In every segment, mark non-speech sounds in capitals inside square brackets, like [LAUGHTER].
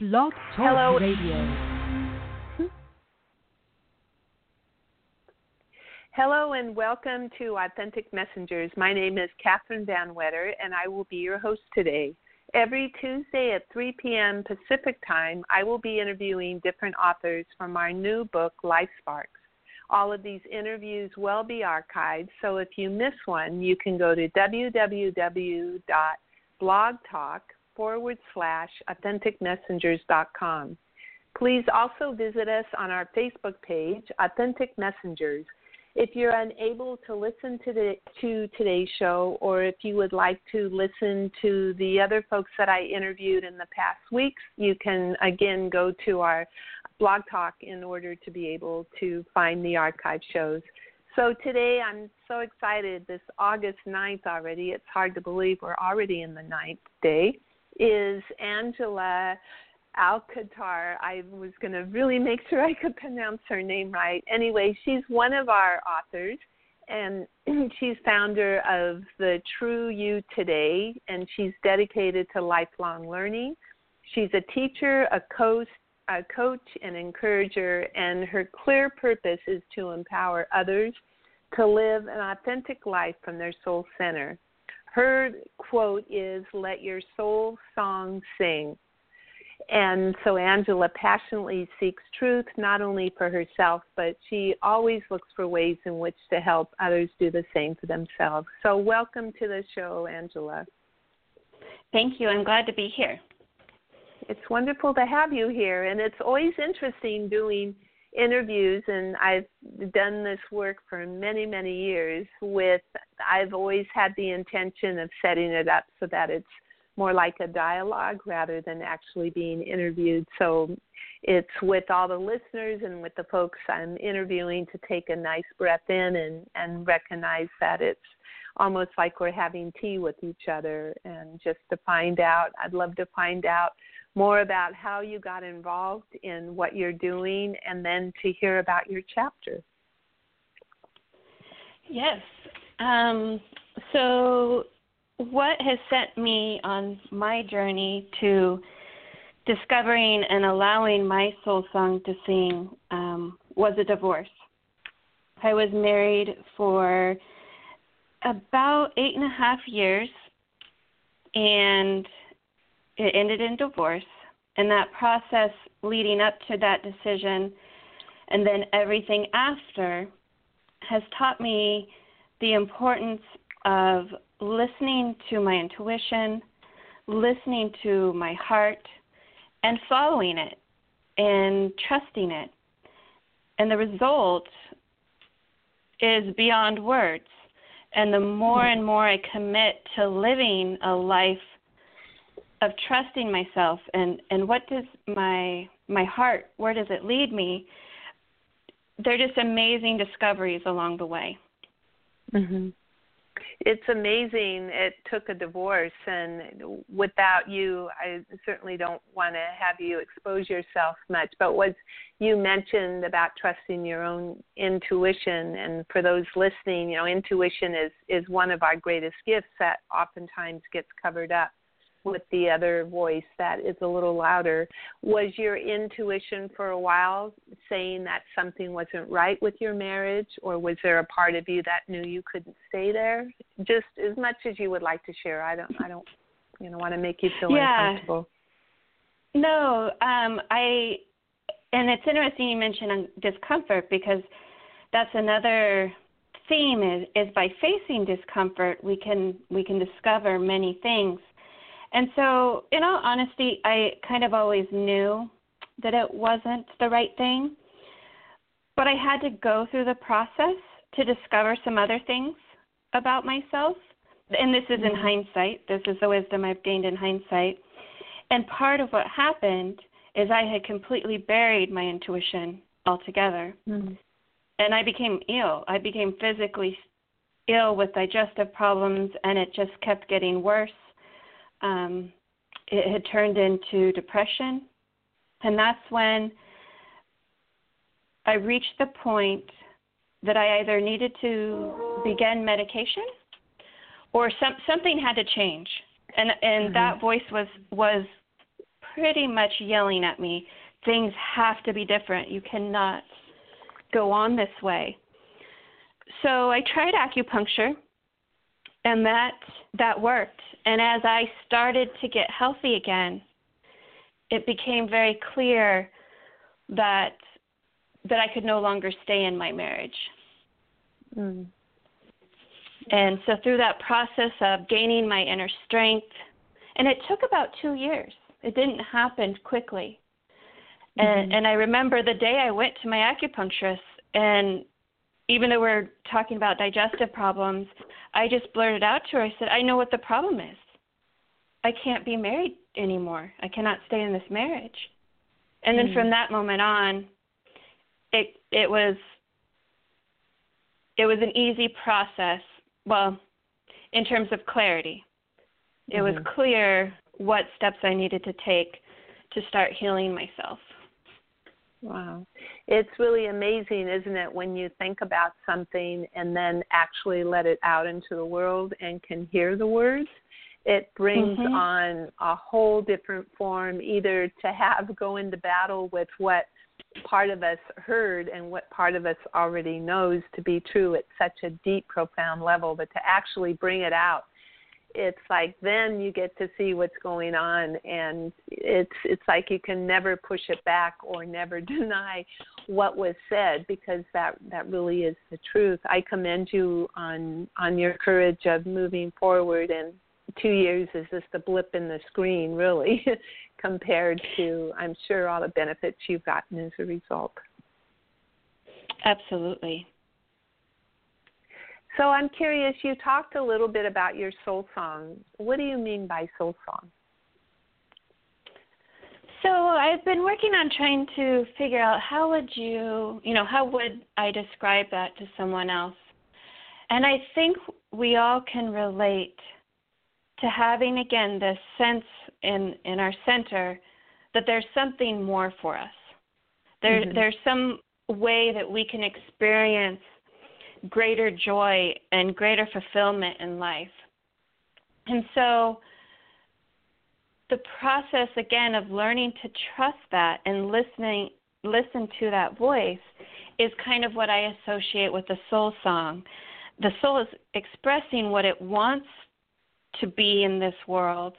Blog Talk Hello. Radio. Hello and welcome to Authentic Messengers. My name is Catherine Van Wetter and I will be your host today. Every Tuesday at 3 p.m. Pacific Time, I will be interviewing different authors from our new book, Life Sparks. All of these interviews will be archived, so if you miss one, you can go to www.blogtalk forward slash authenticmessengers.com. Please also visit us on our Facebook page, Authentic Messengers. If you're unable to listen to, the, to today's show, or if you would like to listen to the other folks that I interviewed in the past weeks, you can again go to our blog talk in order to be able to find the archive shows. So today I'm so excited. This August 9th already, it's hard to believe we're already in the ninth day, is Angela Alcantar. I was going to really make sure I could pronounce her name right. Anyway, she's one of our authors, and [CLEARS THROAT] she's founder of the True You Today, and she's dedicated to lifelong learning. She's a teacher, a coach, a coach, and encourager, and her clear purpose is to empower others to live an authentic life from their soul center. Her quote is, Let your soul song sing. And so Angela passionately seeks truth not only for herself, but she always looks for ways in which to help others do the same for themselves. So, welcome to the show, Angela. Thank you. I'm glad to be here. It's wonderful to have you here, and it's always interesting doing interviews and I've done this work for many many years with I've always had the intention of setting it up so that it's more like a dialogue rather than actually being interviewed. So it's with all the listeners and with the folks I'm interviewing to take a nice breath in and, and recognize that it's almost like we're having tea with each other and just to find out, I'd love to find out more about how you got involved in what you're doing and then to hear about your chapter. Yes. Um, so what has set me on my journey to discovering and allowing my soul song to sing um, was a divorce. I was married for about eight and a half years, and it ended in divorce. And that process leading up to that decision, and then everything after, has taught me the importance of listening to my intuition, listening to my heart, and following it and trusting it. And the result is beyond words. And the more and more I commit to living a life of trusting myself and, and what does my my heart, where does it lead me? They're just amazing discoveries along the way. Mm-hmm it's amazing it took a divorce and without you i certainly don't want to have you expose yourself much but what you mentioned about trusting your own intuition and for those listening you know intuition is is one of our greatest gifts that oftentimes gets covered up with the other voice that is a little louder. Was your intuition for a while saying that something wasn't right with your marriage, or was there a part of you that knew you couldn't stay there? Just as much as you would like to share. I don't. I don't. You know, want to make you feel yeah. uncomfortable. No, um, I. And it's interesting you mention discomfort because that's another theme is, is by facing discomfort we can we can discover many things and so, in all honesty, I kind of always knew that it wasn't the right thing, but I had to go through the process to discover some other things about myself. And this is in Mm-hmm. hindsight. This is the wisdom I've gained in hindsight. And part of what happened is I had completely buried my intuition altogether. Mm-hmm. And I became ill. I became physically ill with digestive problems, and it just kept getting worse um, it had turned into depression. And that's when I reached the point that I either needed to begin medication or some, something had to change. And, and Mhm. that voice was, was pretty much yelling at me, things have to be different. You cannot go on this way. So I tried acupuncture and that that worked. And as I started to get healthy again, it became very clear that that I could no longer stay in my marriage. Mm. And so through that process of gaining my inner strength, and it took about two years. It didn't happen quickly. Mm-hmm. And and I remember the day I went to my acupuncturist and even though we're talking about digestive problems, I just blurted out to her, I said, I know what the problem is. I can't be married anymore. I cannot stay in this marriage. And then mm-hmm. from that moment on, it it was it was an easy process. Well, in terms of clarity, it mm-hmm. was clear what steps I needed to take to start healing myself. Wow. It's really amazing, isn't it, when you think about something and then actually let it out into the world and can hear the words? It brings mm-hmm. on a whole different form, either to have [LAUGHS] go into battle with what part of us heard and what part of us already knows to be true at such a deep, profound level, but to actually bring it out it's like then you get to see what's going on and it's it's like you can never push it back or never [LAUGHS] deny what was said because that that really is the truth. I commend you on on your courage of moving forward and two years is just a blip in the screen really [LAUGHS] compared to i'm sure all the benefits you've gotten as a result. Absolutely so I'm curious, you talked a little bit about your soul song. What do you mean by soul song? So I've been working on trying to figure out how would you, you know, how would I describe that to someone else? And I think we all can relate to having again this sense in in our center that there's something more for us. There mm-hmm. there's some way that we can experience greater joy and greater fulfillment in life. And so the process again of learning to trust that and listening listen to that voice is kind of what I associate with the soul song. The soul is expressing what it wants to be in this world.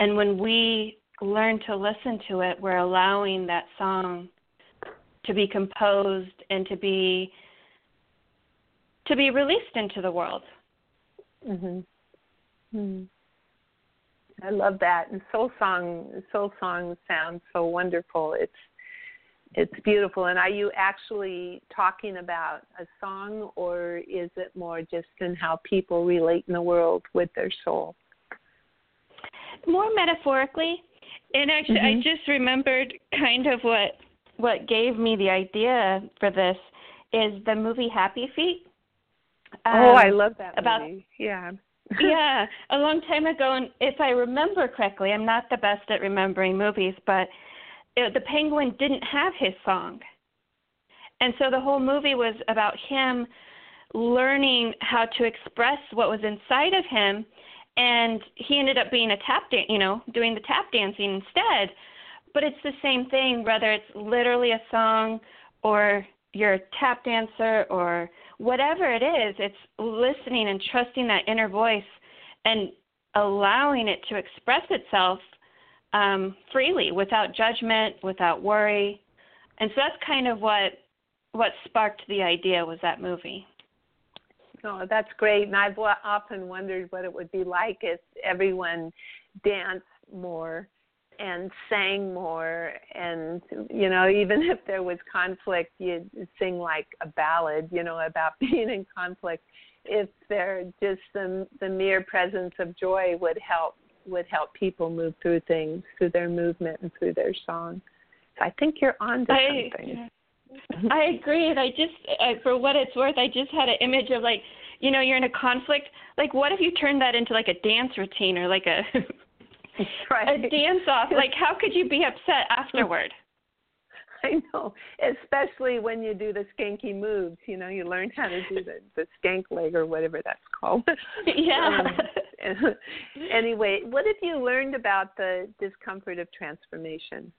And when we learn to listen to it, we're allowing that song to be composed and to be to be released into the world. Mhm. Mhm. I love that. And soul song soul song sounds so wonderful. It's it's beautiful. And are you actually talking about a song or is it more just in how people relate in the world with their soul? More metaphorically. And actually mm-hmm. I just remembered kind of what what gave me the idea for this is the movie Happy Feet. Um, oh, I um, love that about, movie. Yeah. [LAUGHS] yeah, a long time ago, and if I remember correctly, I'm not the best at remembering movies, but it, the penguin didn't have his song, and so the whole movie was about him learning how to express what was inside of him, and he ended up being a tap dance, you know, doing the tap dancing instead. But it's the same thing, whether it's literally a song or you're a tap dancer or whatever it is, it's listening and trusting that inner voice and allowing it to express itself um, freely without judgment, without worry. And so that's kind of what what sparked the idea was that movie. Oh, that's great. And I've often wondered what it would be like if everyone danced more and sang more and you know even if there was conflict you'd sing like a ballad you know about [LAUGHS] being in conflict. If there just the the mere presence of joy would help would help people move through things through their movement and through their song. So i think you're on to I, something. i agree and i just I, for what it's worth i just had an image of like you know you're in a conflict. Like what if you turned that into like a dance routine or like a [LAUGHS] [LAUGHS] right. a dance off. Like, how could you be upset afterward? [LAUGHS] I know, especially when you do the skanky moves. You know, you learn how to do the the skank leg or whatever that's called. [LAUGHS] Yeah. Um, anyway, what have you learned about the discomfort of transformation?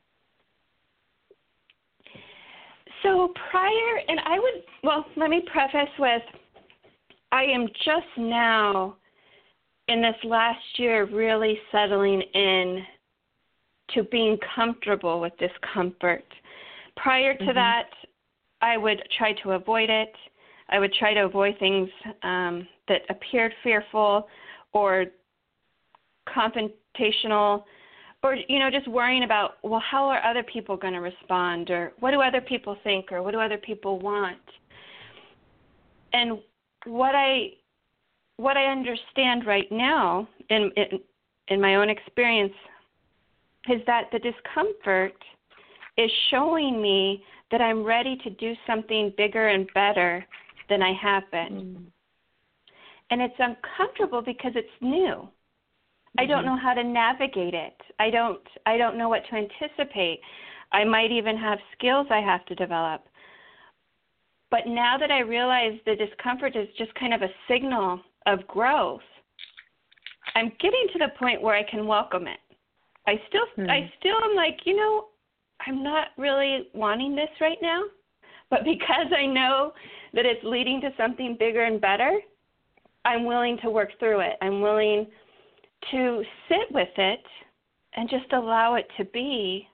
So prior, and I would, well, let me preface with I am just now in this last year really settling in to being comfortable with discomfort. Prior to mm-hmm. that, I would try to avoid it. I would try to avoid things um, that appeared fearful or confrontational or you know just worrying about well how are other people going to respond or what do other people think or what do other people want and what i what i understand right now in in, in my own experience is that the discomfort is showing me that i'm ready to do something bigger and better than i have been mm. and it's uncomfortable because it's new I don't mm-hmm. know how to navigate it. I don't I don't know what to anticipate. I might even have skills I have to develop. But now that I realize the discomfort is just kind of a signal of growth, I'm getting to the point where I can welcome it. I still hmm. I still am like, you know, I'm not really wanting this right now, but [LAUGHS] because I know that it's leading to something bigger and better, I'm willing to work through it. I'm willing to sit with it and just allow it to be.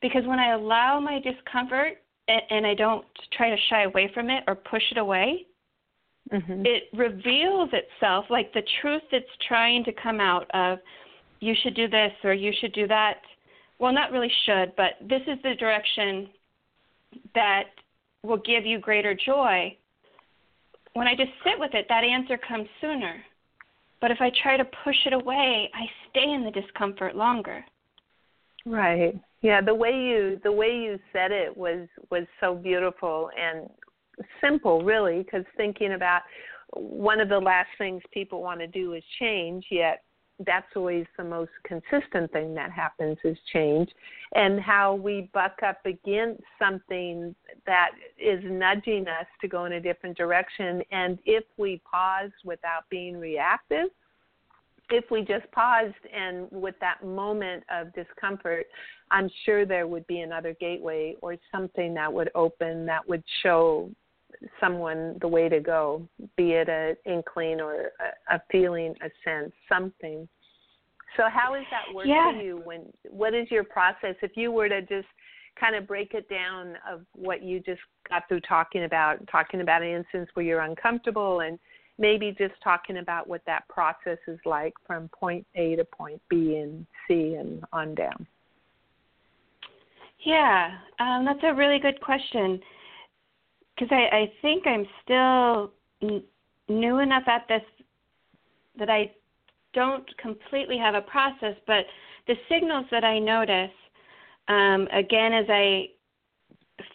Because when I allow my discomfort and, and I don't try to shy away from it or push it away, mm-hmm. it reveals itself like the truth that's trying to come out of you should do this or you should do that. Well, not really should, but this is the direction that will give you greater joy. When I just sit with it, that answer comes sooner. But if I try to push it away, I stay in the discomfort longer. Right. Yeah, the way you the way you said it was was so beautiful and simple really because thinking about one of the last things people want to do is change yet that's always the most consistent thing that happens is change. And how we buck up against something that is nudging us to go in a different direction and if we pause without being reactive if we just paused and with that moment of discomfort i'm sure there would be another gateway or something that would open that would show someone the way to go, be it an inkling or a, a feeling, a sense, something. So how is that work yeah. for you? When what is your process? If you were to just kind of break it down of what you just got through talking about, talking about an instance where you're uncomfortable and maybe just talking about what that process is like from point A to point B and C and on down. Yeah, um, that's a really good question because I, I think I'm still n- new enough at this that I don't completely have a process, but the signals that I notice, um, again, as I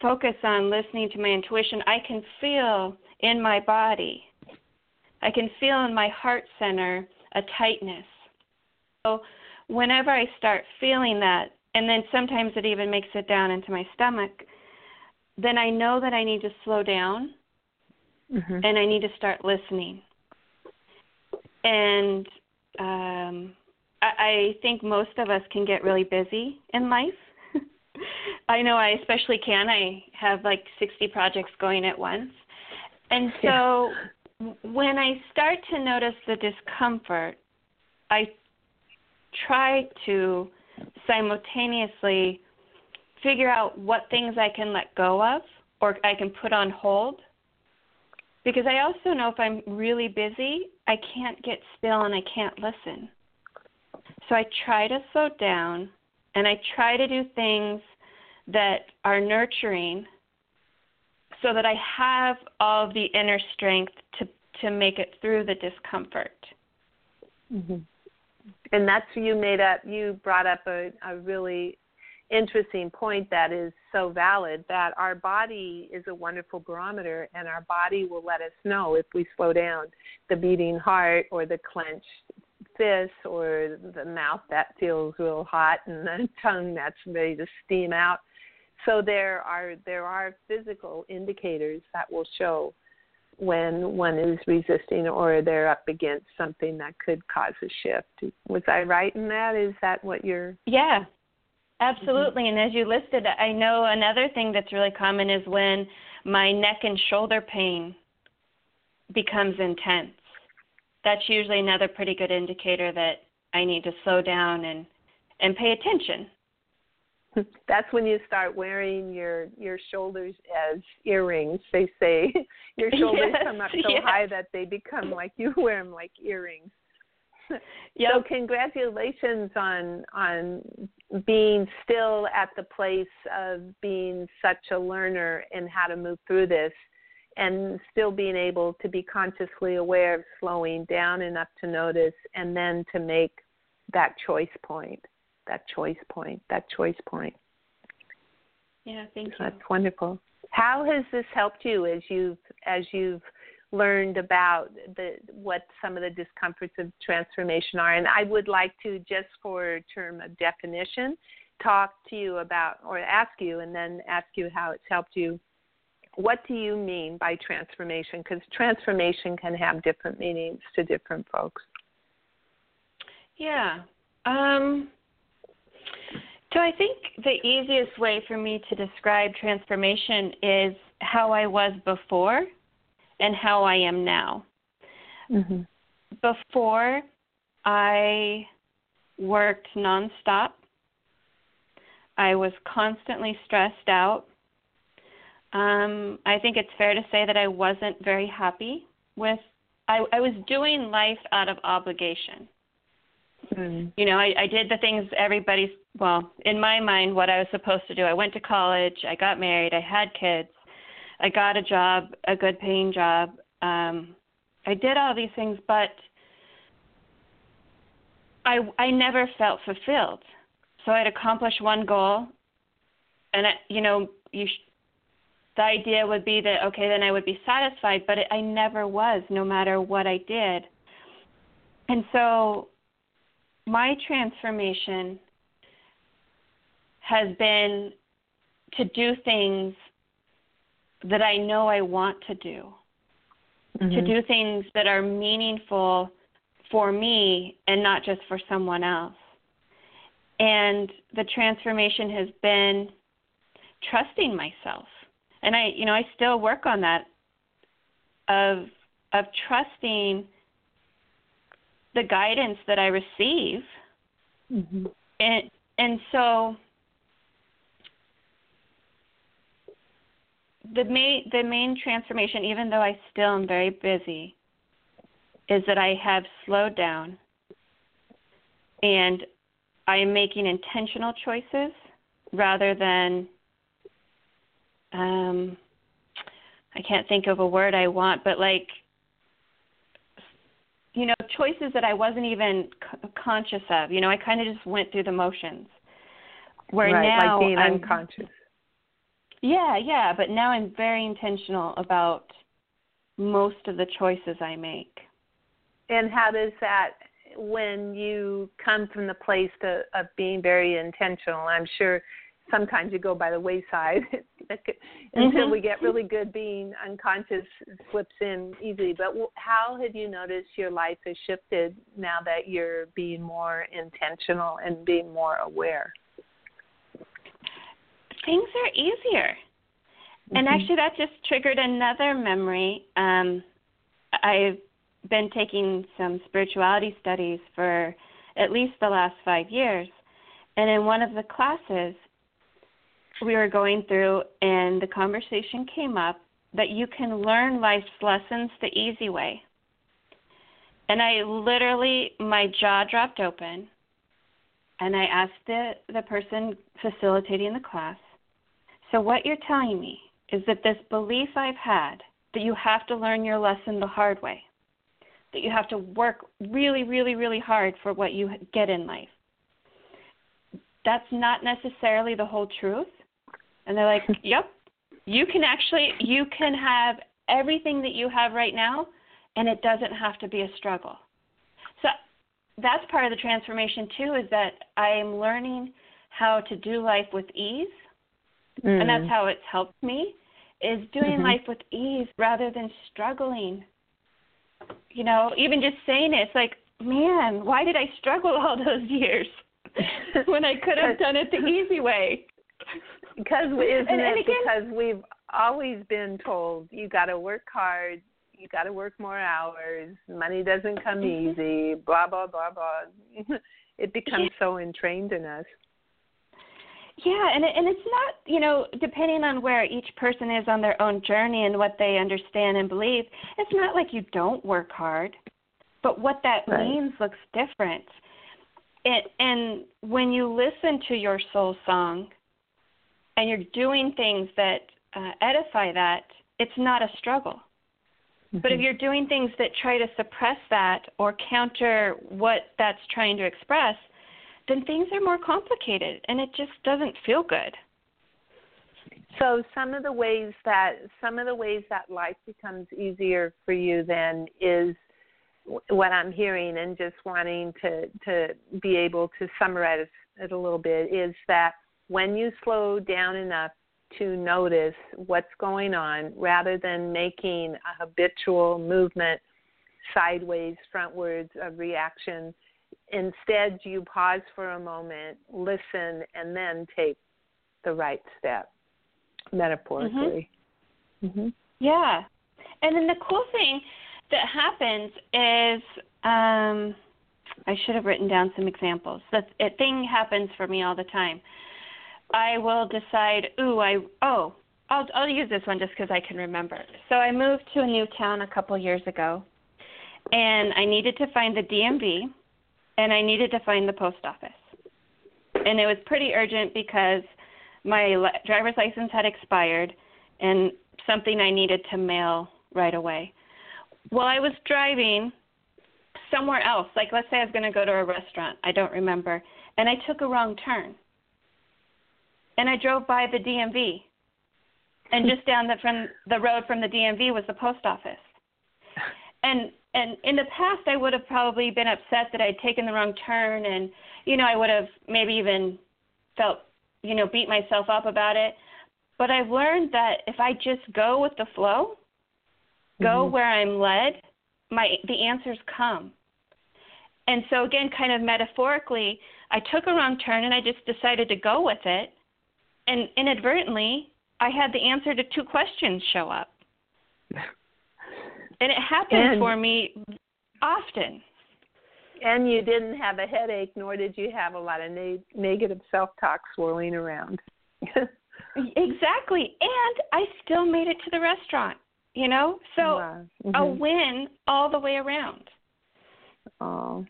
focus on listening to my intuition, I can feel in my body, I can feel in my heart center a tightness. So whenever I start feeling that, and then sometimes it even makes it down into my stomach, then I know that I need to slow down mm-hmm. and I need to start listening. And um, I, I think most of us can get really busy in life. [LAUGHS] I know I especially can. I have like 60 projects going at once. And so yeah. when I start to notice the discomfort, I try to simultaneously figure out what things I can let go of or I can put on hold. Because I also know if I'm really busy, I can't get still and I can't listen. So I try to slow down and I try to do things that are nurturing so that I have all of the inner strength to to make it through the discomfort. Mm-hmm. And that's you made up. You brought up a, a really interesting point that is so valid that our body is a wonderful barometer and our body will let us know if we slow down the beating heart or the clenched fist or the mouth that feels real hot and the [LAUGHS] tongue that's ready to steam out so there are there are physical indicators that will show when one is resisting or they're up against something that could cause a shift. Was I right in that? Is that what you're? Yeah, absolutely. Mm-hmm. And as you listed, I know another thing that's really common is when my neck and shoulder pain becomes intense. That's usually another pretty good indicator that I need to slow down and and pay attention [LAUGHS] that's when you start wearing your your shoulders as earrings they say [LAUGHS] your shoulders [LAUGHS] yes, come up so yes. high that they become like you wear them like earrings [LAUGHS] yep. so congratulations on on being still at the place of being such a learner and how to move through this and still being able to be consciously aware of slowing down enough to notice and then to make that choice point that choice point, that choice point. Yeah, thank you. That's wonderful. How has this helped you as you've as you've learned about the what some of the discomforts of transformation are? And I would like to just for term of definition talk to you about or ask you and then ask you how it's helped you. What do you mean by transformation? Because transformation can have different meanings to different folks. Yeah. Um, so I think the easiest way for me to describe transformation is how I was before and how I am now. Mm-hmm. Before, I worked nonstop. I was constantly stressed out. Um, I think it's fair to say that I wasn't very happy with. I, I was doing life out of obligation. Mm. You know, I, I did the things everybody's, well, in my mind, what I was supposed to do. I went to college, I got married, I had kids, I got a job, a good paying job. Um, I did all these things, but I, I never felt fulfilled. So I'd accomplish one goal, and I, you know, you. Sh- the idea would be that okay, then I would be satisfied, but it, I never was, no matter what I did. And so my transformation has been to do things that I know I want to do, mm-hmm. to do things that are meaningful for me and not just for someone else. And the transformation has been trusting myself. And I, you know, I still work on that of of trusting the guidance that I receive. Mm-hmm. And and so the main the main transformation, even though I still am very busy, is that I have slowed down and I am making intentional choices rather than um I can't think of a word I want, but like you know, choices that I wasn't even c- conscious of. You know, I kind of just went through the motions. Where right, now like being I'm, unconscious. Yeah, yeah, but now I'm very intentional about most of the choices I make. And how does that when you come from the place to, of being very intentional? I'm sure sometimes you go by the wayside [LAUGHS] until mm-hmm. we get really good being unconscious slips in easily but how have you noticed your life has shifted now that you're being more intentional and being more aware things are easier mm-hmm. and actually that just triggered another memory um i've been taking some spirituality studies for at least the last 5 years and in one of the classes we were going through, and the conversation came up that you can learn life's lessons the easy way. And I literally, my jaw dropped open, and I asked the, the person facilitating the class, So, what you're telling me is that this belief I've had that you have to learn your lesson the hard way, that you have to work really, really, really hard for what you get in life. That's not necessarily the whole truth. And they're like, [LAUGHS] "Yep, you can actually you can have everything that you have right now, and it doesn't have to be a struggle." So that's part of the transformation too. Is that I am learning how to do life with ease, mm. and that's mm. how it's helped me. is doing Mhm. life with ease rather than struggling. You know, even just saying it, it's like, man, why did I struggle all those years [LAUGHS] when I could have done it the easy way? Because isn't And- and it again- because we've always been told you got to work hard, you got to work more hours, money doesn't come Mhm. easy, blah blah blah blah. [LAUGHS] it becomes so entrained in us. Yeah, and it, and it's not, you know, depending on where each person is on their own journey and what they understand and believe, it's not like you don't work hard, but what that Right. means looks different. It, and when you listen to your soul song and you're doing things that uh, edify that, it's not a struggle. But if Mhm. you're doing things that try to suppress that or counter what that's trying to express, then things are more complicated and it just doesn't feel good. So some of the ways that some of the ways that life becomes easier for you then is what I'm hearing and just wanting to to be able to summarize it a little bit is that when you slow down enough to notice what's going on rather than making a habitual movement sideways frontwards of reaction instead you pause for a moment listen and then take the right step metaphorically. hmm Yeah. And then the cool thing that happens is um I should have written down some examples. The a thing happens for me all the time. I will decide, ooh, I oh, I'll I'll use this one just cuz I can remember. So I moved to a new town a couple years ago and I needed to find the DMV and I needed to find the post office. And it was pretty urgent because my li- driver's license had expired and something I needed to mail right away. While I was driving somewhere else, like let's say I was going to go to a restaurant, I don't remember, and I took a wrong turn. And I drove by the DMV. And just down the from the road from the DMV was the post office. [LAUGHS] And and in the past I would have probably been upset that I'd taken the wrong turn and you know, I would have maybe even felt, you know, beat myself up about it. But I've learned that if I just go with the flow, go Mhm. where I'm led, my the answers come. And so again, kind of metaphorically, I took a wrong turn and I just decided to go with it. And inadvertently, I had the answer to two questions show up. And it happens And- for me often. And you didn't have a headache, nor did you have a lot of ne- negative self-talk swirling around. [LAUGHS] Exactly. And I still made it to the restaurant, you know? So Wow. a mm-hmm. win all the way around. Oh,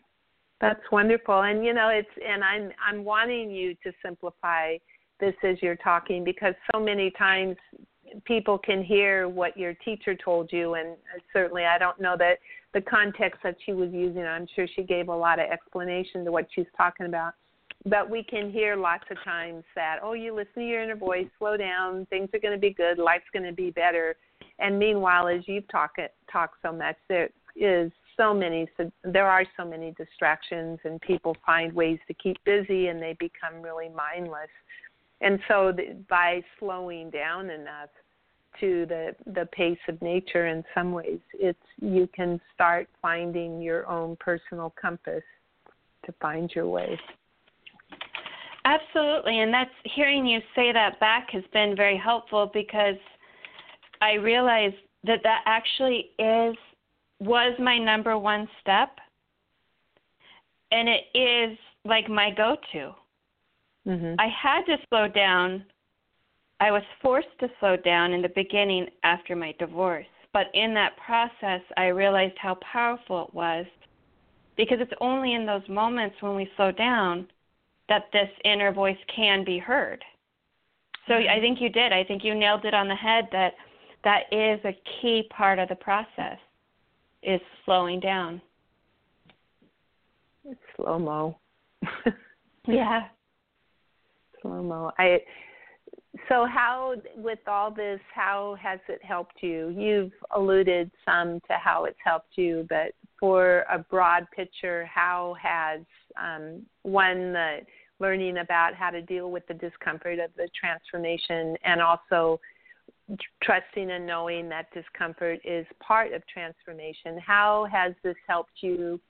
that's wonderful. And you know, it's and I'm I'm wanting you to simplify this as you're talking because so many times people can hear what your teacher told you and uh, certainly I don't know that the context that she was using. I'm sure she gave a lot of explanation to what she's talking about. But we can hear lots of times that, oh, you listen to your inner voice, slow down, things are going to be good, life's going to be better. And meanwhile, as you've talked talked so much, there is so many so there are so many distractions and people find ways to keep busy and they become really mindless and so the, by slowing down enough to the the pace of nature in some ways it's you can start finding your own personal compass to find your way Absolutely. And that's hearing you say that back has been very helpful because I realize that that actually is was my number one step and it is like my go-to. mhm I had to slow down. I was forced to slow down in the beginning after my divorce. But in that process, I realized how powerful it was because it's only in those moments when we slow down that this inner voice can be heard. So mm-hmm. I think you did. I think you nailed it on the head that that is a key part of the process is slowing down. it's slow mo [LAUGHS] Yeah. slow mo i so how with all this how has it helped you you've alluded some to how it's helped you but for a broad picture how has um, one the learning about how to deal with the discomfort of the transformation and also trusting and knowing that discomfort is part of transformation. How has this helped you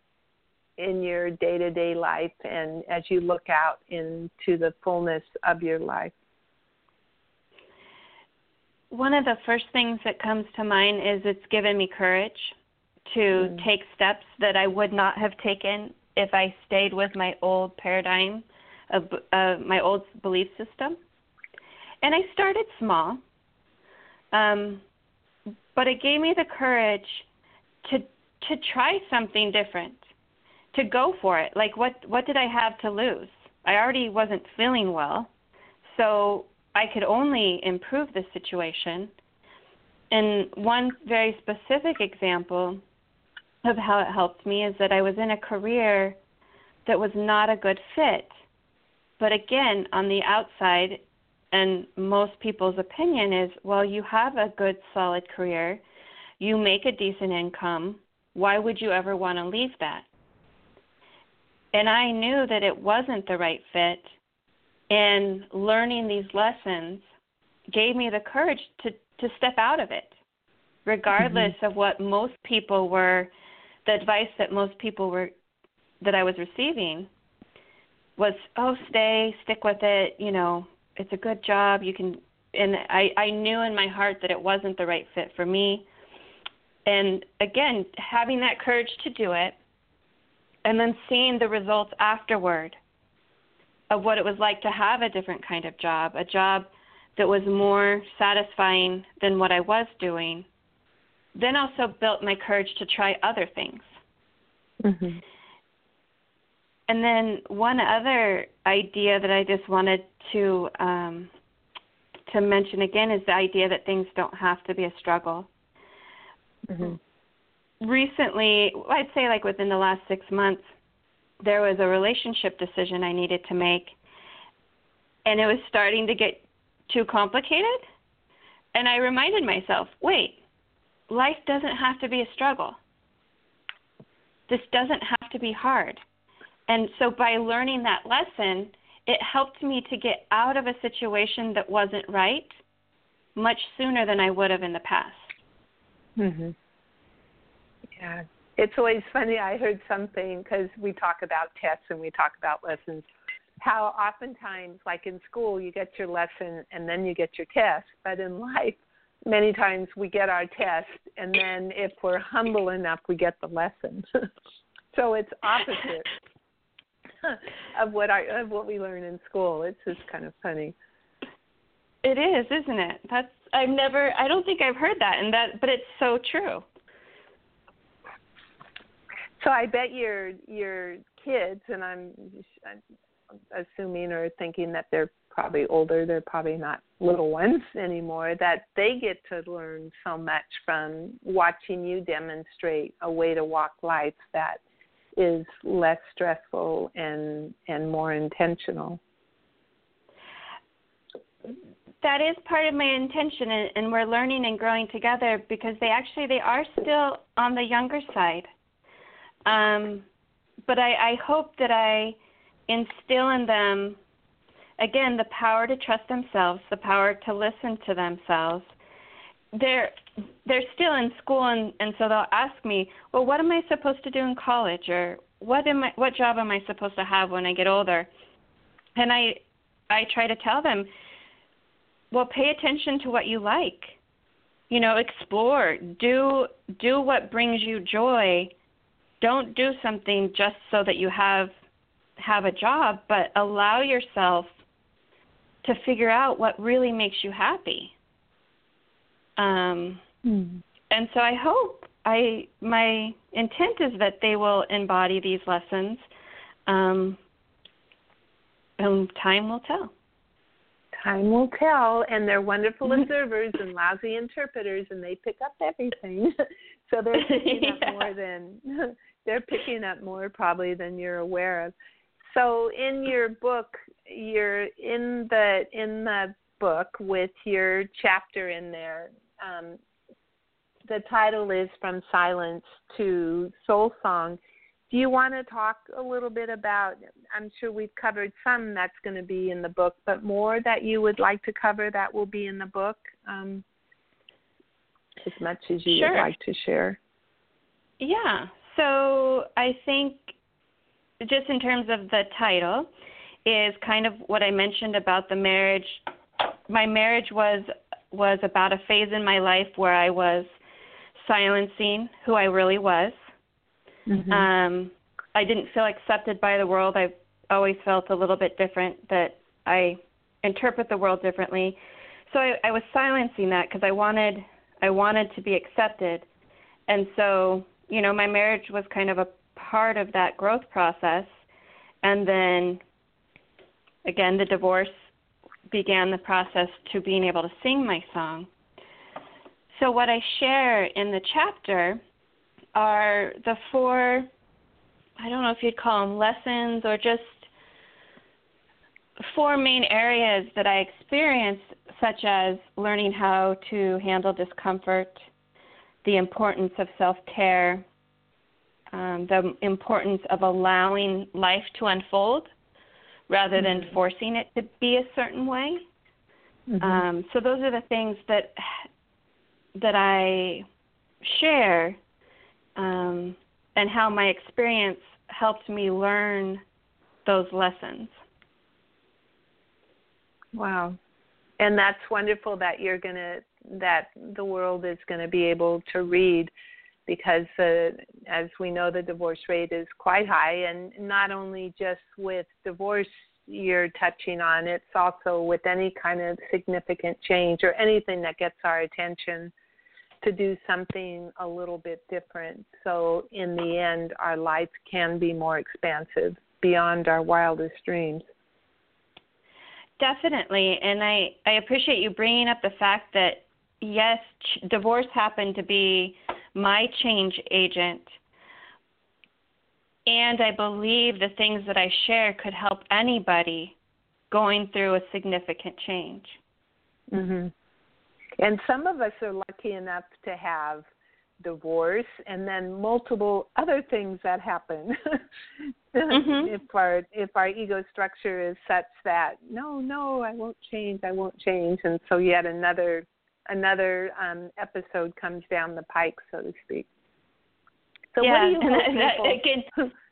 in your day to day life and as you look out into the fullness of your life? One of the first things that comes to mind is it's given me courage to mm. take steps that I would not have taken if I stayed with my old paradigm of uh, my old belief system. And I started small, um, but it gave me the courage to to try something different to go for it. Like what what did I have to lose? I already wasn't feeling well. So I could only improve the situation. And one very specific example of how it helped me is that I was in a career that was not a good fit. But again, on the outside, and most people's opinion is well, you have a good, solid career, you make a decent income. Why would you ever want to leave that? and I knew that it wasn't the right fit. And learning these lessons gave me the courage to to step out of it, regardless mm-hmm. of what most people were, the advice that most people were that I was receiving was, oh, stay, stick with it. You know, it's a good job. You can. And I I knew in my heart that it wasn't the right fit for me. And again, having that courage to do it and then seeing the results afterward of what it was like to have a different kind of job, a job that was more satisfying than what I was doing, then also built my courage to try other things. Mm-hmm. And then one other idea that I just wanted to um, to mention again is the idea that things don't have to be a struggle. Mm-hmm recently, I'd say like within the last six months, there was a relationship decision I needed to make, and it was starting to get too complicated. And I reminded myself, wait, life doesn't have to be a struggle. This doesn't have to be hard. And so by learning that lesson, it helped me to get out of a situation that wasn't right much sooner than I would have in the past. Mhm. Yeah, it's always funny. I heard something because we talk about tests and we talk about lessons. How oftentimes, like in school, you get your lesson and then you get your test, but in life, many times we get our test and then if we're humble enough, we get the lesson. [LAUGHS] so it's opposite [LAUGHS] of what I of what we learn in school. It's just kind of funny. It is, isn't it? That's I've never I don't think I've heard that and that but it's so true. So I bet your your kids, and I'm, I'm assuming or thinking that they're probably older, they're probably not little ones anymore, that they get to learn so much from watching you demonstrate a way to walk life that is less stressful and and more intentional. That is part of my intention, and we're learning and growing together because they actually they are still on the younger side. Um, but I, I hope that I instill in them, again, the power to trust themselves, the power to listen to themselves. They're they're still in school, and, and so they'll ask me, well, what am I supposed to do in college, or what am I, what job am I supposed to have when I get older? And I I try to tell them, well, pay attention to what you like. You know, explore, do do what brings you joy don't do something just so that you have have a job, but allow yourself to figure out what really makes you happy. Um, mm. And so I hope I my intent is that they will embody these lessons, um, and time will tell. Time will tell, and they're wonderful observers and lousy interpreters, and they pick up everything. [LAUGHS] so they're [LAUGHS] picking yeah. up more than [LAUGHS] they're picking up more probably than you're aware of. So in your book, you're in the in the book with your chapter in there. Um, the title is From Silence to Soul Song. Do you want to talk a little bit about? I'm sure we've covered some that's going to be in the book, but more that you would like to cover that will be in the book. Um, as much as you sure. would like to share. Yeah. So I think just in terms of the title is kind of what I mentioned about the marriage. My marriage was was about a phase in my life where I was silencing who I really was. Mm-hmm. Um, I didn't feel accepted by the world. I've always felt a little bit different that I interpret the world differently. So I, I was silencing that because I wanted I wanted to be accepted, and so you know my marriage was kind of a part of that growth process, and then again the divorce began the process to being able to sing my song. So what I share in the chapter are the four I don't know if you'd call them lessons or just four main areas that I experienced, such as learning how to handle discomfort, the importance of self care, um, the importance of allowing life to unfold rather than Mm-hmm. forcing it to be a certain way. Mhm. Um, so those are the things that that I share, um, and how my experience helped me learn those lessons. Wow. And that's wonderful that you're going to that the world is going to be able to read because uh, as we know the divorce rate is quite high. And not only just with divorce you're touching on it's also with any kind of significant change or anything that gets our attention to do something a little bit different. So in the end our life can be more expansive beyond our wildest dreams Definitely, and I I appreciate you bringing up the fact that yes, ch- divorce happened to be my change agent, and I believe the things that I share could help anybody going through a significant change. Mhm. And some of us are lucky enough to have divorce and then multiple other things that happen. [LAUGHS] Mhm. if our if our ego structure is such that no, no, I won't change, I won't change, and so yet another another um, episode comes down the pike, so to speak. So yeah, what do you and that, that again. [LAUGHS]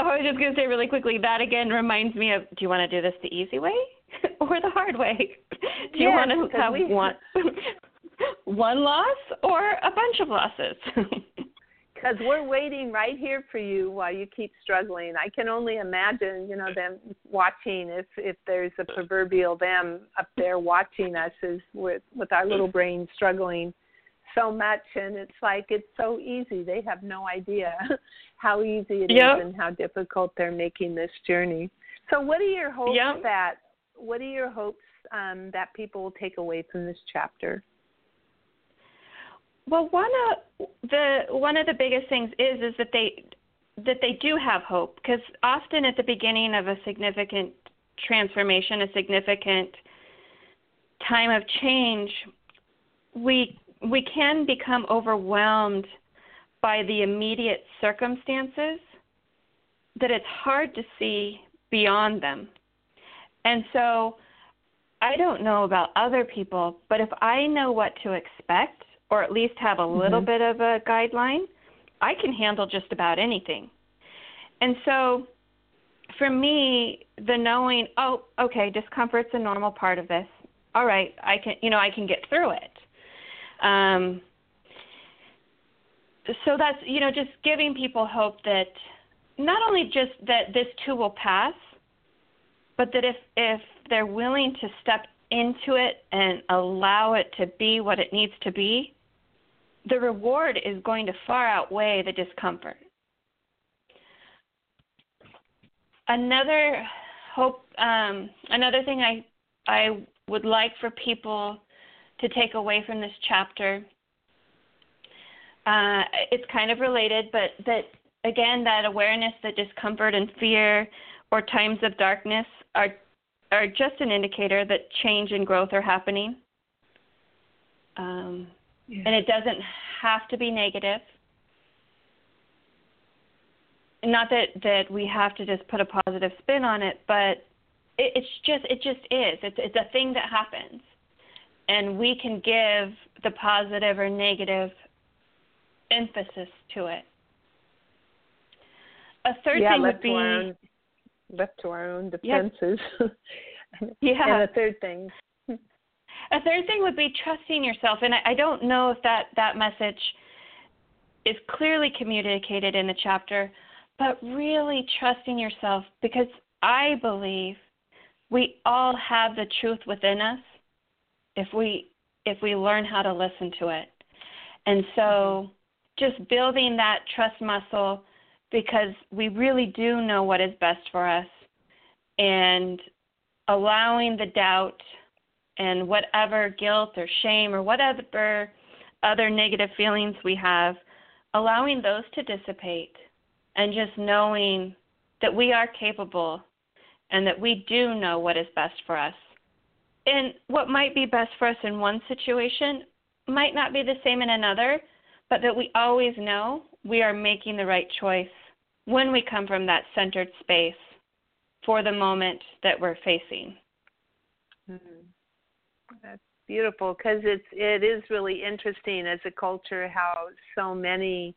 Oh, I was just going to say really quickly. That again reminds me of: Do you want to do this the easy way [LAUGHS] or the hard way? Do you want to have we- one one loss or a bunch of losses? [LAUGHS] because we're waiting right here for you while you keep struggling. I can only imagine, you know, them watching if if there's a proverbial them up there watching us is with with our little brains struggling so much and it's like it's so easy. They have no idea [LAUGHS] how easy it is Yep. and how difficult they're making this journey. So what are your hopes Yep. that what are your hopes um, that people will take away from this chapter? Well, one of the one of the biggest things is is that they that they do have hope because often at the beginning of a significant transformation, a significant time of change, we we can become overwhelmed by the immediate circumstances that it's hard to see beyond them. And so I don't know about other people, but if I know what to expect or at least have a little Mhm. bit of a guideline, I can handle just about anything. And so for me, the knowing, oh, okay, discomfort's a normal part of this. All right, I can, you know, I can get through it. Um, so that's, you know, just giving people hope that not only just that this too will pass, but that if if they're willing to step into it and allow it to be what it needs to be, the reward is going to far outweigh the discomfort. Another hope, um, another thing I I would like for people to take away from this chapter. Uh, it's kind of related, but that again, that awareness that discomfort and fear or times of darkness are are just an indicator that change and growth are happening. Um, and it doesn't have to be negative. Not that that we have to just put a positive spin on it, but it, it's just it just is. It's it's a thing that happens, and we can give the positive or negative emphasis to it. A third yeah, thing would be to own, left to our own defenses. [LAUGHS] yeah. And a third thing. A third thing would be trusting yourself, and I, I don't know if that that message is clearly communicated in the chapter, but really trusting yourself because I believe we all have the truth within us if we if we learn how to listen to it. And so just building that trust muscle because we really do know what is best for us and allowing the doubt and whatever guilt or shame or whatever other negative feelings we have, allowing those to dissipate and just knowing that we are capable and that we do know what is best for us. And what might be best for us in one situation might not be the same in another, but that we always know we are making the right choice when we come from that centered space for the moment that we're facing. Mm-hmm. That's beautiful because it's it is really interesting as a culture how so many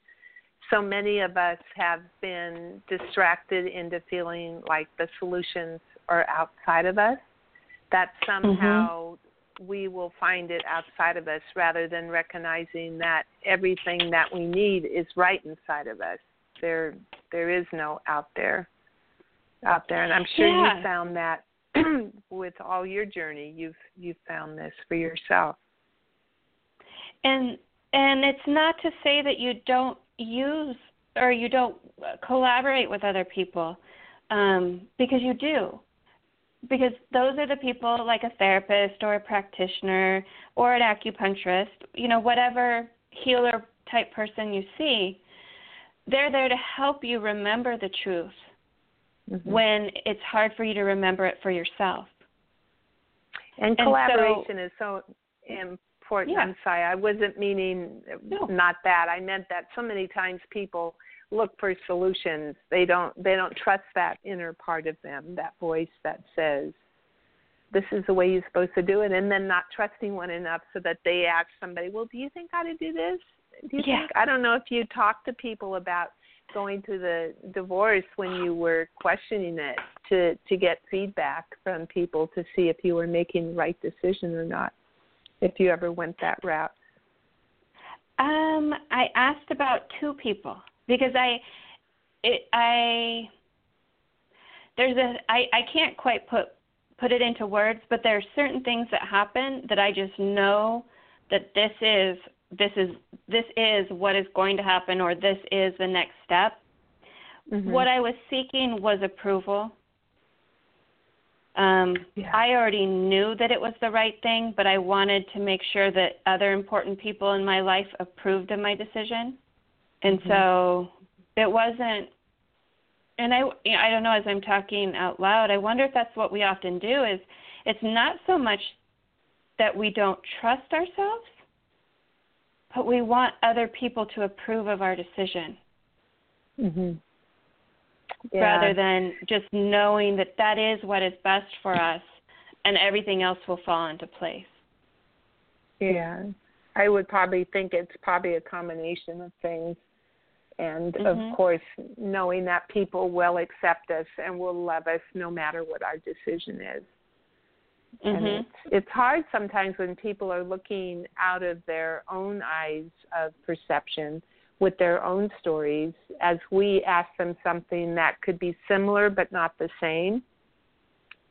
so many of us have been distracted into feeling like the solutions are outside of us that somehow mm-hmm. we will find it outside of us rather than recognizing that everything that we need is right inside of us there there is no out there out there and i'm sure yeah. you found that [CLEARS THROAT] with all your journey you've you've found this for yourself. And and it's not to say that you don't use or you don't collaborate with other people um, because you do. Because those are the people like a therapist or a practitioner or an acupuncturist you know whatever healer type person you see they're there to help you remember the truth mm-hmm. when it's hard for you to remember it for yourself. And collaboration and so, is so important. Yeah. I'm sorry, I wasn't meaning no. not that. I meant that so many times people look for solutions. They don't they don't trust that inner part of them, that voice that says, This is the way you're supposed to do it and then not trusting one enough so that they ask somebody, Well, do you think I ought to do this? Do you yeah. think I don't know if you talk to people about going through the divorce when you were questioning it to to get feedback from people to see if you were making the right decision or not if you ever went that route? Um i asked about two people because i it i there's a i i can't quite put put it into words but there are certain things that happen that i just know that this is this is this is what is going to happen or this is the next step. Mm-hmm. What I was seeking was approval. Um, yeah. I already knew that it was the right thing, but I wanted to make sure that other important people in my life approved of my decision. And mm-hmm. so it wasn't and I I don't know as I'm talking out loud, I wonder if that's what we often do is it's not so much that we don't trust ourselves but we want other people to approve of our decision. Mm-hmm. Yeah. Rather than just knowing that that is what is best for us and everything else will fall into place. Yeah. I would probably think it's probably a combination of things. And mm-hmm. of course, knowing that people will accept us and will love us no matter what our decision is. Mm-hmm. And it's, it's hard sometimes when people are looking out of their own eyes of perception with their own stories as we ask them something that could be similar but not the same.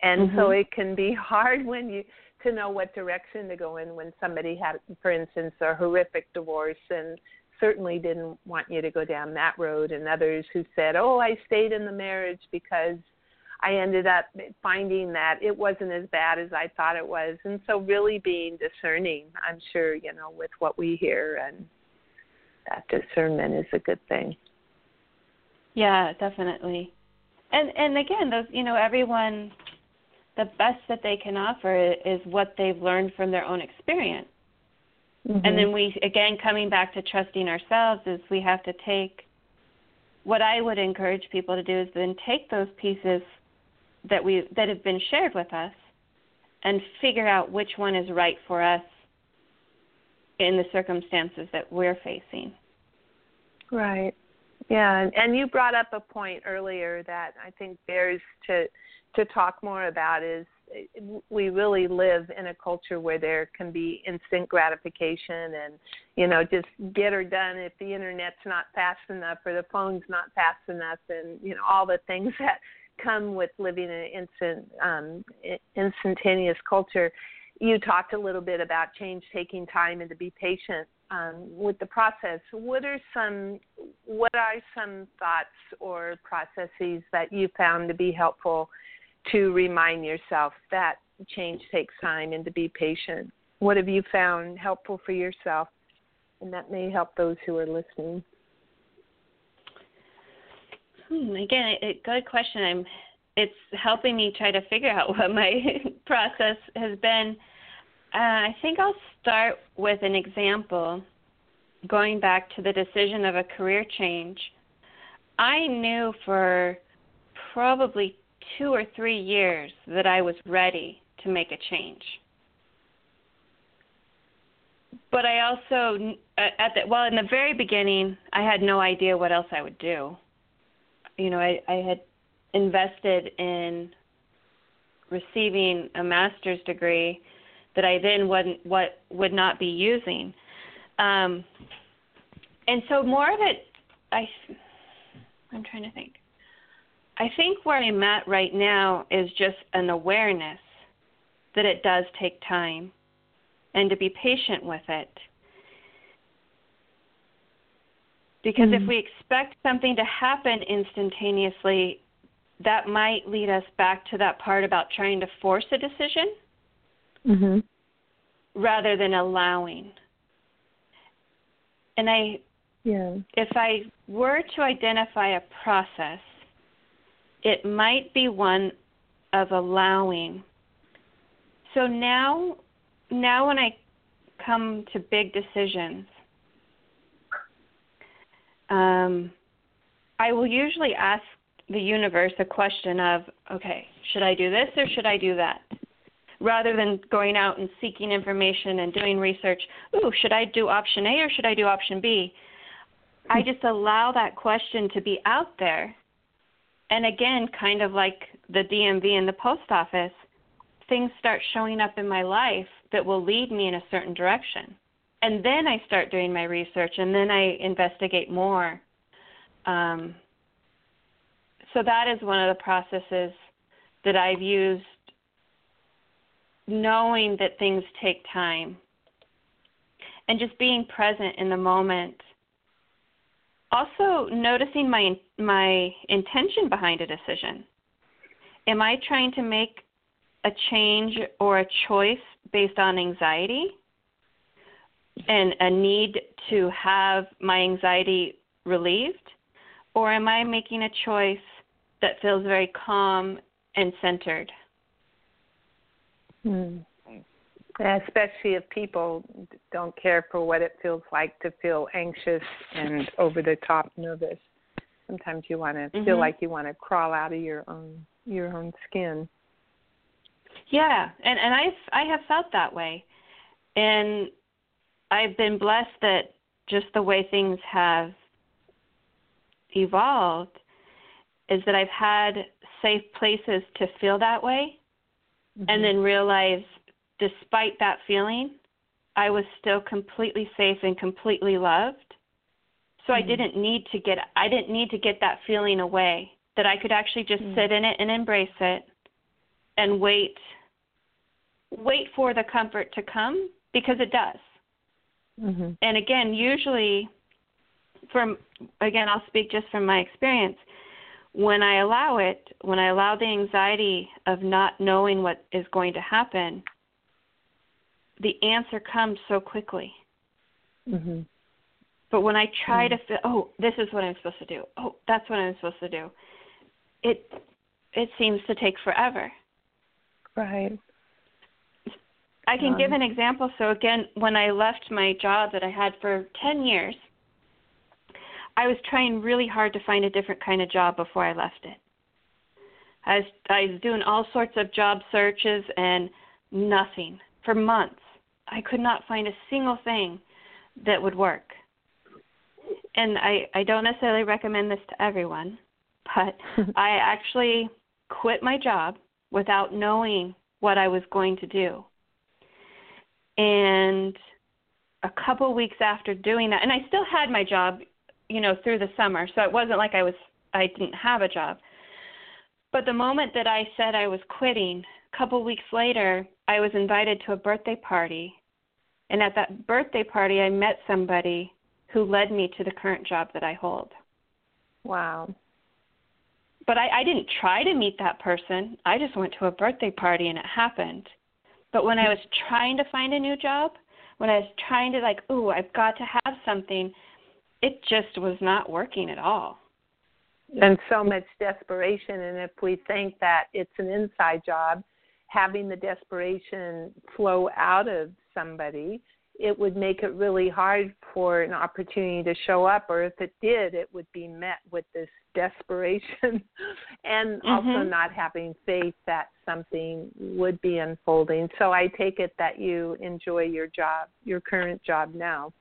And mm-hmm. so it can be [LAUGHS] hard when you to know what direction to go in when somebody had for instance a horrific divorce and certainly didn't want you to go down that road and others who said, "Oh, I stayed in the marriage because I ended up finding that it wasn't as bad as I thought it was. And so, really being discerning, I'm sure, you know, with what we hear, and that discernment is a good thing. Yeah, definitely. And and again, those you know, everyone, the best that they can offer is what they've learned from their own experience. Mm-hmm. And then we again coming back to trusting ourselves is we have to take what I would encourage people to do is then take those pieces that we that have been shared with us and figure out which one is right for us in the circumstances that we're facing. Right. Yeah, and you brought up a point earlier that I think bears to to talk more about is we really live in a culture where there can be instant gratification and you know just get her done if the internet's not fast enough or the phone's not fast enough and you know all the things [LAUGHS] that come with living in an instant um instantaneous culture you talked a little bit about change taking time and to be patient um, with the process. What are some what are some thoughts or processes that you found to be helpful to remind yourself that change takes time and to be patient? What have you found helpful for yourself? And that may help those who are listening. Hmm, again, a good question. I'm. It's helping me try to figure out [LAUGHS] what my [LAUGHS] process has been. Uh, I think I'll start with an example. Going back to the decision of a career change, I knew for probably two or three years that I was ready to make a change. But I also, at the, well, in the very beginning, I had no idea what else I would do. You know, I, I had invested in receiving a master's degree that I then wouldn't what would not be using. Um, and so more of it, I, I'm trying to think. I think where I'm at right now is just an awareness that it does take time and to be patient with it. Because mm-hmm. if we expect something to happen instantaneously, that might lead us back to that part about trying to force a decision mm-hmm. rather than allowing. And I, yeah. if I were to identify a process it might be one of allowing. So now, now when I come to big decisions, um, I will usually ask the universe a question of, okay, should I do this or should I do that? Rather than going out and seeking information and doing research, ooh, should I do option A or should I do option B? I just allow that question to be out there and again, kind of like the DMV and the post office, things start showing up in my life that will lead me in a certain direction. And then I start doing my research and then I investigate more. Um, so that is one of the processes that I've used, knowing that things take time and just being present in the moment also noticing my my intention behind a decision. Am I trying to make a change or a choice based on anxiety and a need to have my anxiety relieved? Or am I making a choice that feels very calm and centered? Hmm especially if people don't care for what it feels like to feel anxious and over the top nervous. Sometimes you want to mm-hmm. feel like you want to crawl out of your own your own skin. Yeah, and and I've I have felt that way, and I've been blessed that just the way things have evolved is that I've had safe places to feel that way, mm-hmm. and then realize despite that feeling, I was still completely safe and completely loved. So mm-hmm. I didn't need to get I didn't need to get that feeling away. That I could actually just mm-hmm. sit in it and embrace it and wait wait for the comfort to come because it does. Mm-hmm. And again, usually from again, I'll speak just from my experience. When I allow it, when I allow the anxiety of not knowing what is going to happen, the answer comes so quickly. Mm-hmm. But when I try mm-hmm. to feel, oh, this is what I'm supposed to do. Oh, that's what I'm supposed to do. It it seems to take forever. Right. I can um, give an example. So again, when I left my job that I had for 10 years, I was trying really hard to find a different kind of job before I left it. I was, I was doing all sorts of job searches and nothing for months. I could not find a single thing that would work. And I, I don't necessarily recommend this to everyone, but [LAUGHS] I actually quit my job without knowing what I was going to do. And a couple weeks after doing that, and I still had my job, you know, through the summer, so it wasn't like I was I didn't have a job. But the moment that I said I was quitting, a couple weeks later, I was invited to a birthday party. And at that birthday party, I met somebody who led me to the current job that I hold. Wow. But I, I didn't try to meet that person. I just went to a birthday party and it happened. But when I was trying to find a new job, when I was trying to like, ooh, I've got to have something, it just was not working at all. And so much desperation and if we think that it's an inside job having the desperation flow out of somebody it would make it really hard for an opportunity to show up or if it did it would be met with this [LAUGHS] desperation [LAUGHS] and mm-hmm. also not having faith that something would be unfolding so i take it that you enjoy your job your current job now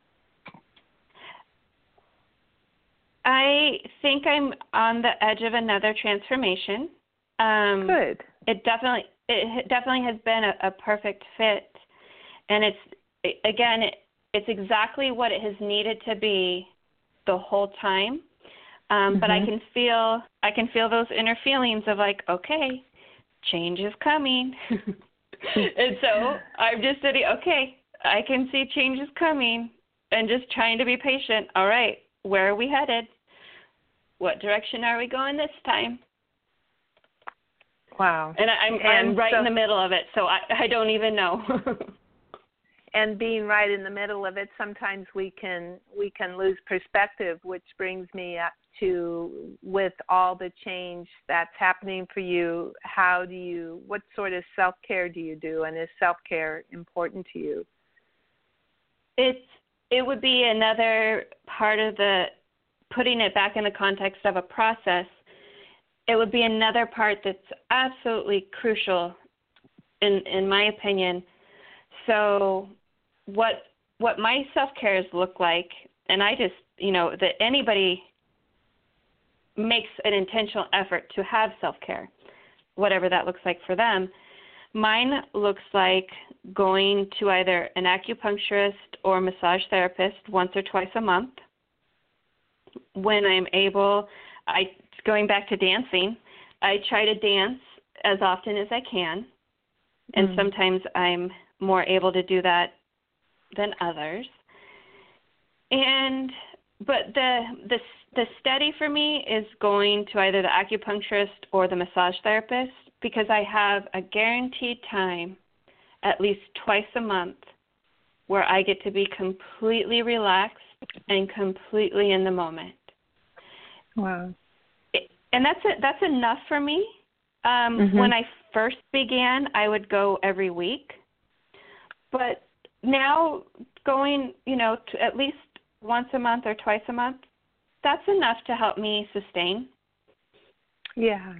I think I'm on the edge of another transformation. Um, Good. It definitely it definitely has been a, a perfect fit, and it's again it's exactly what it has needed to be the whole time. Um, mm-hmm. But I mm-hmm. can feel I can feel those inner feelings of like okay, change is coming, [LAUGHS] and so I'm just sitting okay. I can see change is coming, and just trying to be patient. All right, where are we headed? What direction are we going this time? Wow. And I'm and I'm right so, in the middle of it, so I I don't even know. [LAUGHS] and being right in the middle of it, sometimes we can we can lose perspective, which brings me up to with all the change that's happening for you, how do you what sort of self-care do you do and is self-care important to you? It's it would be another part of the putting it back in the context of a process, it would be another part that's absolutely crucial, in in my opinion. So, what what my self cares look like, and I just you know that anybody makes an intentional effort to have self care, whatever that looks like for them. Mine looks like going to either an acupuncturist or massage therapist once or twice a month when I'm able, I going back to dancing, I try to dance as often as I can. And mm. sometimes I'm more able to do that than others. And but the the the steady for me is going to either the acupuncturist or the massage therapist because I have a guaranteed time at least twice a month where I get to be completely relaxed and completely in the moment. Wow. And that's it. That's enough for me. Um, mm-hmm. When I first began, I would go every week, but now going, you know, to at least once a month or twice a month, that's enough to help me sustain. Yeah.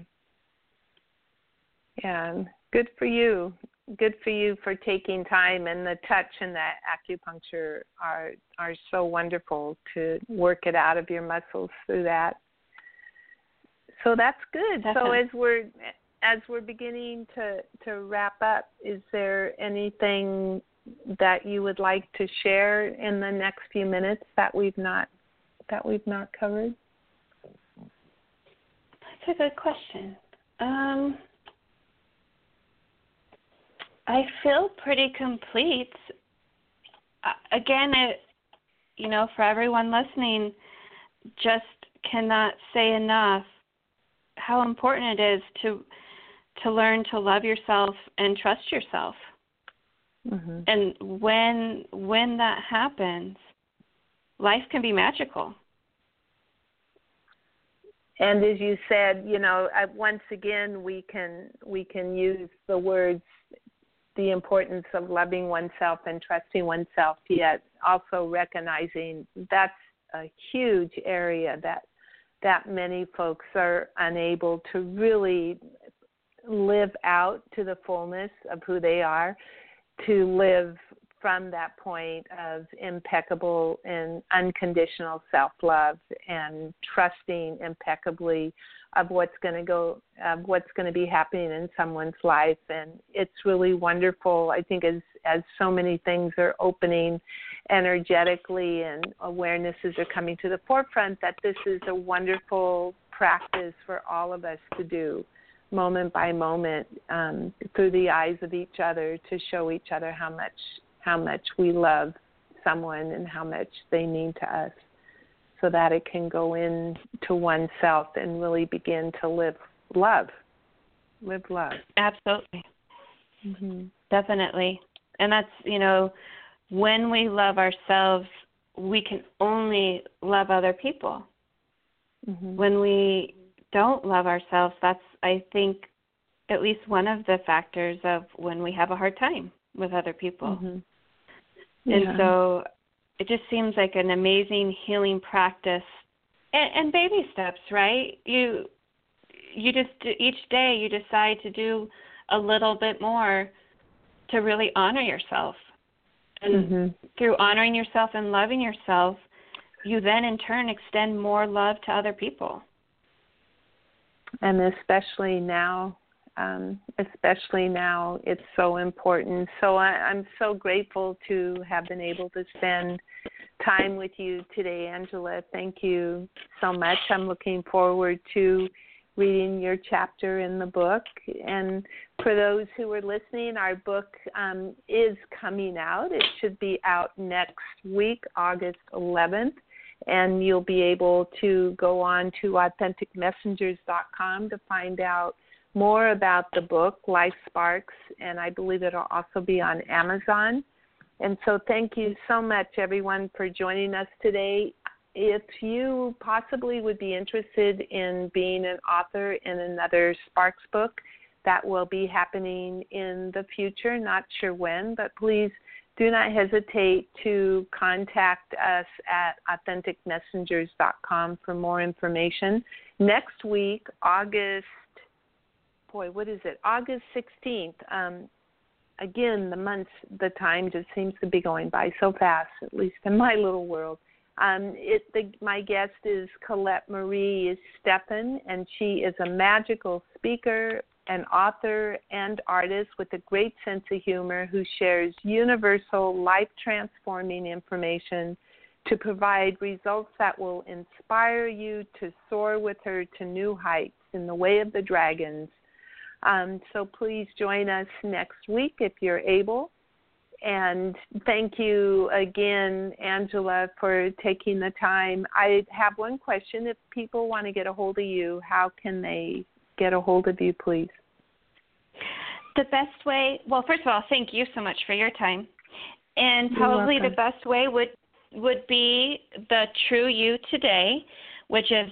Yeah. Good for you. Good for you for taking time and the touch and the acupuncture are are so wonderful to work it out of your muscles through that so that's good. So as we're as we're beginning to to wrap up, is there anything that you would like to share in the next few minutes that we've not that we've not covered? That's a good question. Um, I feel pretty complete. Again, it, you know, for everyone listening, just cannot say enough how important it is to to learn to love yourself and trust yourself. Mm-hmm. And when when that happens, life can be magical. And as you said, you know, once again we can we can use the words the importance of loving oneself and trusting oneself, yet also recognizing that's a huge area that that many folks are unable to really live out to the fullness of who they are, to live from that point of impeccable and unconditional self love and trusting impeccably of what's going to go of what's going to be happening in someone's life. And it's really wonderful i think as as so many things are opening energetically and awarenesses are coming to the forefront that this is a wonderful practice for all of us to do moment by moment um, through the eyes of each other to show each other how much how much we love someone and how much they mean to us so that it can go into oneself and really begin to live love live love absolutely mm-hmm. definitely and that's you know when we love ourselves we can only love other people mm-hmm. when we don't love ourselves that's i think at least one of the factors of when we have a hard time with other people mm-hmm. yeah. and so it just seems like an amazing healing practice and, and baby steps right you you just each day you decide to do a little bit more to really honor yourself and mm-hmm. through honoring yourself and loving yourself you then in turn extend more love to other people and especially now um, especially now it's so important so I, i'm so grateful to have been able to spend time with you today, Angela. Thank you so much. I'm looking forward to reading your chapter in the book. And for those who are listening, our book um, is coming out. It should be out next week, August 11th. And you'll be able to go on to authenticmessengers.com to find out more about the book, Life Sparks. And I believe it'll also be on Amazon. And so, thank you so much, everyone, for joining us today. If you possibly would be interested in being an author in another Sparks book, that will be happening in the future, not sure when, but please do not hesitate to contact us at authenticmessengers.com for more information. Next week, August, boy, what is it? August 16th. Um, again, the months, the time just seems to be going by so fast, at least in my little world. Um, it, the, my guest is Colette Marie Steppen, and she is a magical speaker, an author, and artist with a great sense of humor who shares universal, life transforming information to provide results that will inspire you to soar with her to new heights in the way of the dragons um, so please join us next week if you're able. And thank you again, Angela, for taking the time. I have one question. If people want to get a hold of you, how can they get a hold of you, please? The best way, well, first of all, thank you so much for your time. And probably the best way would would be the True You Today, which is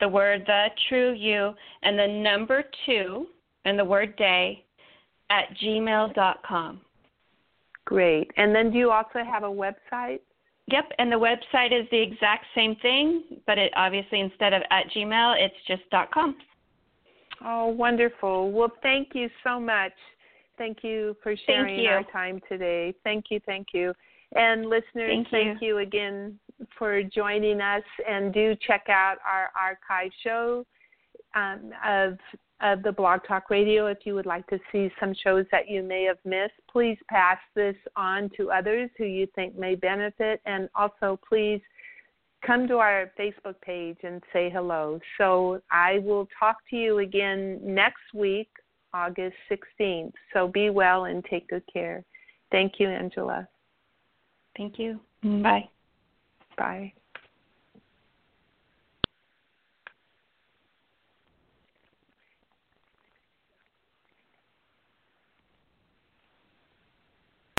the word the true you and the number two and the word day at gmail.com. Great. And then do you also have a website? Yep, and the website is the exact same thing, but it obviously instead of at Gmail, it's just dot .com. Oh, wonderful. Well, thank you so much. Thank you for sharing you. our time today. Thank you, thank you. And listeners, thank, thank you. you again for joining us. And do check out our archive show um, of of the Blog Talk Radio. If you would like to see some shows that you may have missed, please pass this on to others who you think may benefit. And also, please come to our Facebook page and say hello. So I will talk to you again next week, August 16th. So be well and take good care. Thank you, Angela. Thank you. Bye. Bye.